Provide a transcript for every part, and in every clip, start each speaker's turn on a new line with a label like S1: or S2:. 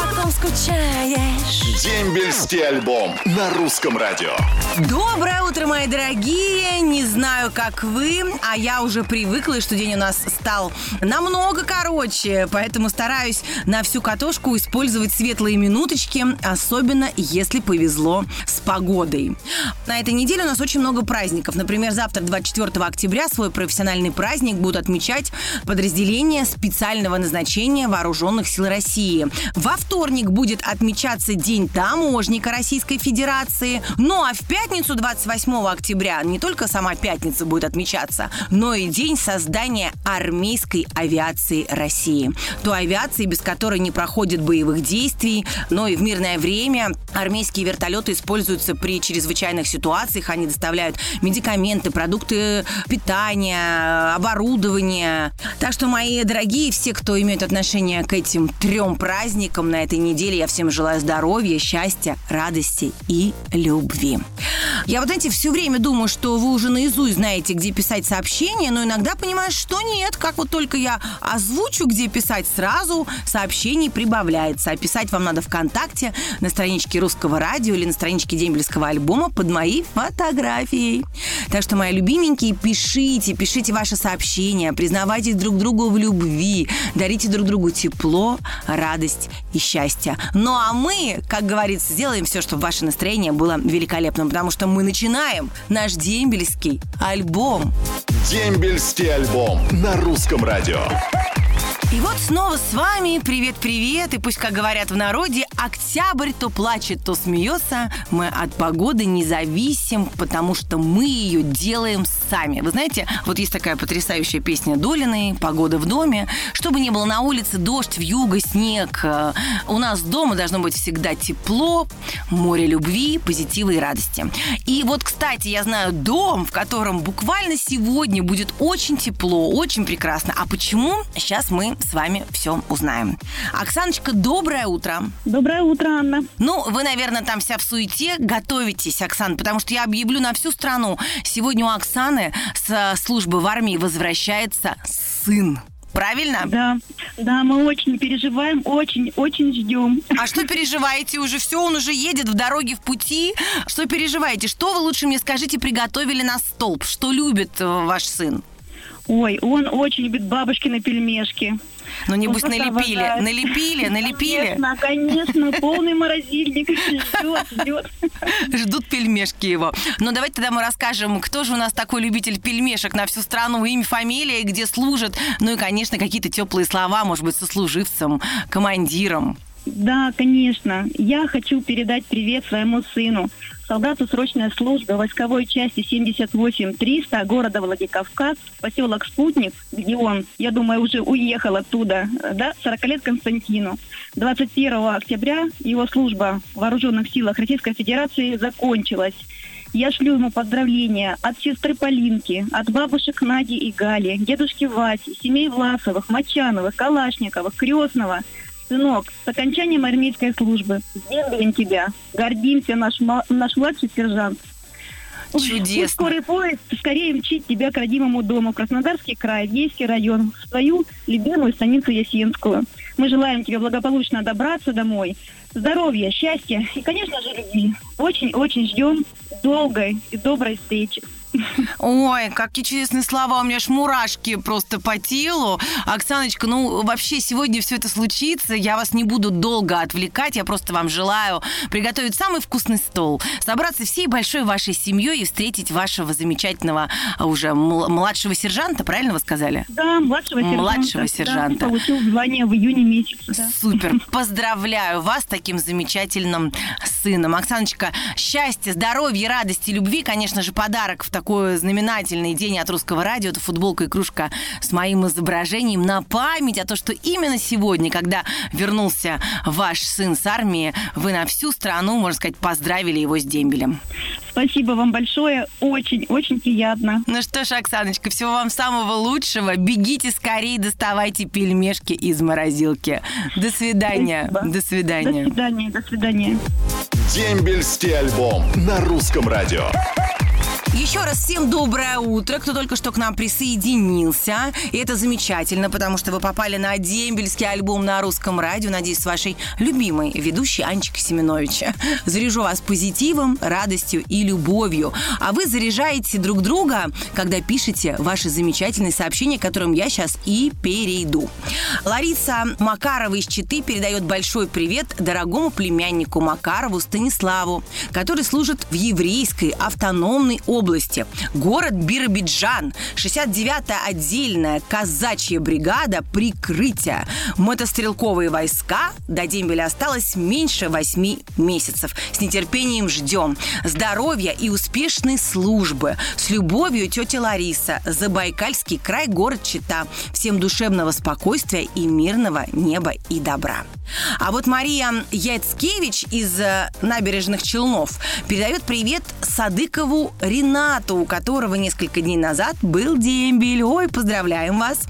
S1: по ком скучаешь.
S2: Дембельский альбом на русском радио.
S3: Доброе утро, мои дорогие! Не знаю, как вы, а я уже привыкла, что день у нас стал намного короче, поэтому стараюсь на всю катушку использовать светлые минуточки, особенно если повезло с погодой. На этой неделе у нас очень много праздников. Например, завтра, 24 октября, свой профессиональный праздник будут отмечать подразделения специального назначения Вооруженных сил России. Во вторник будет отмечаться День таможника Российской Федерации. Ну а в пятницу, 28 октября, не только сама пятница будет отмечаться, но и день создания армейской авиации России. Той авиации, без которой не проходит боевых действий, но и в мирное время армейские вертолеты используются при чрезвычайных ситуациях. Они доставляют медикаменты, продукты питания, оборудование. Так что, мои дорогие, все, кто имеет отношение к этим трем праздникам на этой неделе, я всем желаю здоровья, счастья, радости и любви. Я вот, знаете, все время думаю, что вы уже наизусть знаете, где писать сообщения, но иногда понимаешь, что нет. Как вот только я озвучу, где писать, сразу сообщений прибавляется. А писать вам надо ВКонтакте, на страничке Русского радио или на страничке Дембельского альбома под моей фотографией. Так что, мои любименькие, пишите, пишите ваши сообщения, признавайтесь друг другу в любви, дарите друг другу тепло, радость и счастье. Ну а мы, как говорится, сделаем все, чтобы ваше настроение было великолепным, потому что мы начинаем наш дембельский альбом.
S2: Дембельский альбом на русском радио.
S3: И вот снова с вами. Привет-привет. И пусть, как говорят в народе, октябрь то плачет, то смеется. Мы от погоды не зависим, потому что мы ее делаем сами. Вы знаете, вот есть такая потрясающая песня Долиной «Погода в доме». Чтобы не было на улице дождь, вьюга, снег, э, у нас дома должно быть всегда тепло, море любви, позитива и радости. И вот, кстати, я знаю дом, в котором буквально сегодня будет очень тепло, очень прекрасно. А почему? Сейчас мы с вами все узнаем. Оксаночка, доброе утро.
S4: Доброе утро, Анна.
S3: Ну, вы, наверное, там вся в суете. Готовитесь, Оксан, потому что я объявлю на всю страну. Сегодня у Оксаны с службы в армии возвращается сын. Правильно?
S4: Да, да, мы очень переживаем, очень, очень ждем.
S3: А что переживаете уже? Все, он уже едет в дороге, в пути. Что переживаете? Что вы лучше мне скажите, приготовили на столб? Что любит э, ваш сын?
S4: Ой, он очень любит бабушкины пельмешки.
S3: Ну, небось,
S4: Он
S3: налепили,
S4: обожает.
S3: налепили, налепили.
S4: Конечно, конечно, полный морозильник ждет, ждет.
S3: Ждут пельмешки его. Но давайте тогда мы расскажем, кто же у нас такой любитель пельмешек на всю страну, имя, фамилия, где служит. Ну и, конечно, какие-то теплые слова, может быть, сослуживцам, командирам.
S4: Да, конечно. Я хочу передать привет своему сыну, солдату срочной службы войсковой части 78-300 города Владикавказ, поселок Спутник, где он, я думаю, уже уехал оттуда, да, 40 лет Константину. 21 октября его служба в вооруженных силах Российской Федерации закончилась. Я шлю ему поздравления от сестры Полинки, от бабушек Нади и Гали, дедушки Васи, семей Власовых, Мочановых, Калашниковых, Крестного. Сынок, с окончанием армейской службы. С тебя. Гордимся, наш, наш младший сержант. Ой,
S3: Чудесно.
S4: пусть скорый поезд скорее мчит тебя к родимому дому, Краснодарский край, Ейский район, в свою любимую станицу Ясинскую. Мы желаем тебе благополучно добраться домой, здоровья, счастья и, конечно же, любви. Очень-очень ждем долгой и доброй встречи.
S3: Ой, какие чудесные слова, у меня аж мурашки просто по телу. Оксаночка, ну вообще сегодня все это случится, я вас не буду долго отвлекать, я просто вам желаю приготовить самый вкусный стол, собраться всей большой вашей семьей и встретить вашего замечательного а, уже мл- младшего сержанта, правильно вы сказали?
S4: Да, младшего сержанта.
S3: Младшего
S4: Да,
S3: сержанта.
S4: получил звание в июне месяце. да.
S3: Супер. Поздравляю вас с таким замечательным сыном. Оксаночка, счастья, здоровья, радости, любви, конечно же, подарок в такой знаменательный день от русского радио. Это футболка и кружка с моим изображением на память о том, что именно сегодня, когда вернулся ваш сын с армии, вы на всю страну, можно сказать, поздравили его с дембелем.
S4: Спасибо вам большое. Очень-очень приятно.
S3: Ну что ж, Оксаночка, всего вам самого лучшего. Бегите скорее, доставайте пельмешки из морозилки. До свидания.
S4: Спасибо.
S3: До свидания.
S4: До свидания. До свидания.
S2: Дембельский альбом на русском радио.
S3: Еще раз всем доброе утро, кто только что к нам присоединился. И это замечательно, потому что вы попали на дембельский альбом на русском радио. Надеюсь, с вашей любимой ведущей Анечка Семеновича. Заряжу вас позитивом, радостью и любовью. А вы заряжаете друг друга, когда пишете ваши замечательные сообщения, к которым я сейчас и перейду. Лариса Макарова из Читы передает большой привет дорогому племяннику Макарову Станиславу, который служит в еврейской автономной области. Город Биробиджан, 69-я отдельная казачья бригада прикрытия. Мотострелковые войска до дембеля осталось меньше 8 месяцев. С нетерпением ждем. Здоровья и успешной службы. С любовью, тетя Лариса. Забайкальский край, город Чита. Всем душевного спокойствия и мирного неба и добра. А вот Мария Яцкевич из э, набережных Челнов передает привет Садыкову Ренату, у которого несколько дней назад был дембель. Ой, поздравляем вас.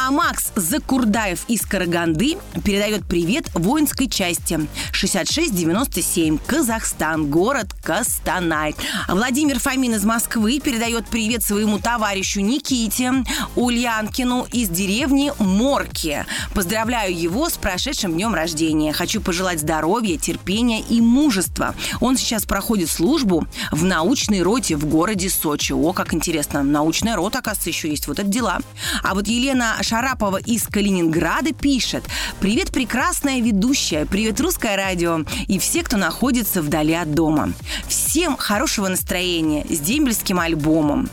S3: А Макс Закурдаев из Караганды передает привет воинской части 6697 Казахстан, город Костанай. А Владимир Фомин из Москвы передает привет своему товарищу Никите Ульянкину из деревни Морки. Поздравляю его с прошедшим днем рождения. Хочу пожелать здоровья, терпения и мужества. Он сейчас проходит службу в научной роте в городе Сочи. О, как интересно. Научная рота, оказывается, еще есть. Вот это дела. А вот Елена Шарапова из Калининграда пишет. Привет, прекрасная ведущая. Привет, русское радио. И все, кто находится вдали от дома. Всем хорошего настроения с дембельским альбомом.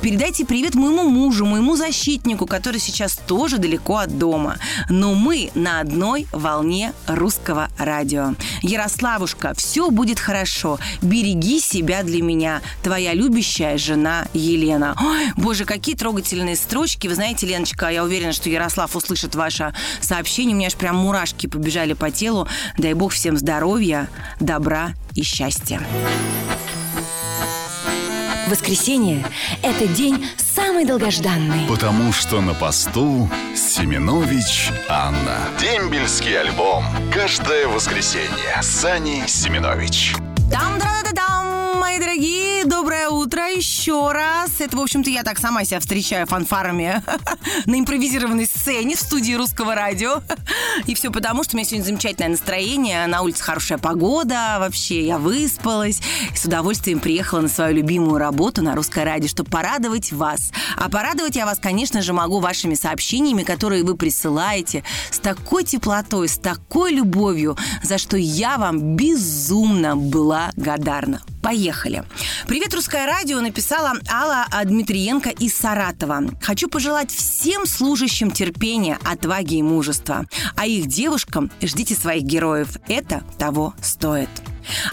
S3: Передайте привет моему мужу, моему защитнику, который сейчас тоже далеко от дома. Но мы на одной волне русского радио. Ярославушка, все будет хорошо. Береги себя для меня. Твоя любящая жена Елена. Ой, боже, какие трогательные строчки. Вы знаете, Леночка, я уверена, что Ярослав услышит ваше сообщение. У меня аж прям мурашки побежали по телу. Дай бог всем здоровья, добра и счастья.
S1: Воскресенье – это день самый долгожданный.
S2: Потому что на посту Семенович Анна. Дембельский альбом. Каждое воскресенье. Сани Семенович.
S3: там да да дам мои дорогие, доброе утро еще раз. Это, в общем-то, я так сама себя встречаю фанфарами на импровизированной сцене в студии русского радио. И все потому, что у меня сегодня замечательное настроение, на улице хорошая погода, вообще я выспалась. С удовольствием приехала на свою любимую работу на русское радио, чтобы порадовать вас. А порадовать я вас, конечно же, могу вашими сообщениями, которые вы присылаете с такой теплотой, с такой любовью, за что я вам безумно благодарна. Поехали. Привет, Русское радио, написала Алла Дмитриенко из Саратова. Хочу пожелать всем служащим терпения, отваги и мужества. А их девушкам ждите своих героев. Это того стоит.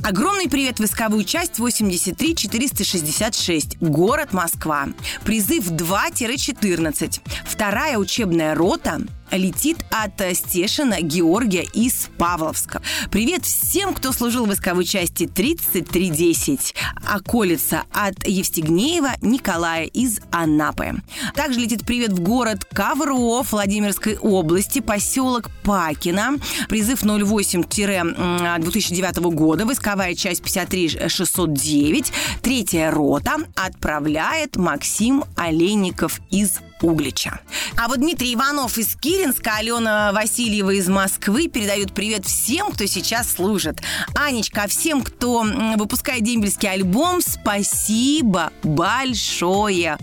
S3: Огромный привет в войсковую часть 83 466, город Москва. Призыв 2-14. Вторая учебная рота летит от Стешина Георгия из Павловска. Привет всем, кто служил в войсковой части 3310. Околица от Евстигнеева Николая из Анапы. Также летит привет в город Ковров Владимирской области, поселок Пакина. Призыв 08-2009 года. Войсковая часть 53609. Третья рота отправляет Максим Олейников из Углича. А вот Дмитрий Иванов из Киринска, Алена Васильева из Москвы передают привет всем, кто сейчас служит. Анечка, а всем, кто выпускает дембельский альбом, спасибо большое.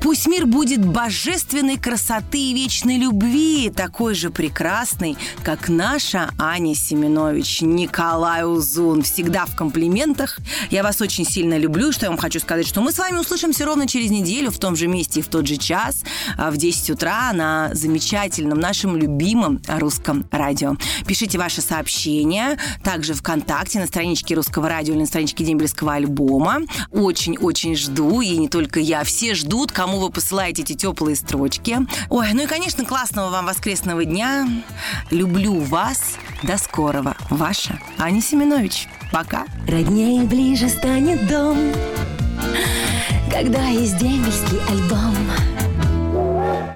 S3: Пусть мир будет божественной красоты и вечной любви, такой же прекрасный, как наша Аня Семенович, Николай Узун. Всегда в комплиментах. Я вас очень сильно люблю, что я вам хочу сказать, что мы с вами услышимся ровно через неделю в том же месте и в тот же час. А, в 10 утра на замечательном нашем любимом русском радио. Пишите ваши сообщения также ВКонтакте на страничке Русского радио или на страничке Дембельского альбома. Очень-очень жду, и не только я, все ждут, кому вы посылаете эти теплые строчки. Ой, ну и, конечно, классного вам воскресного дня. Люблю вас. До скорого. Ваша Аня Семенович. Пока.
S1: Роднее ближе станет дом Когда есть дембельский альбом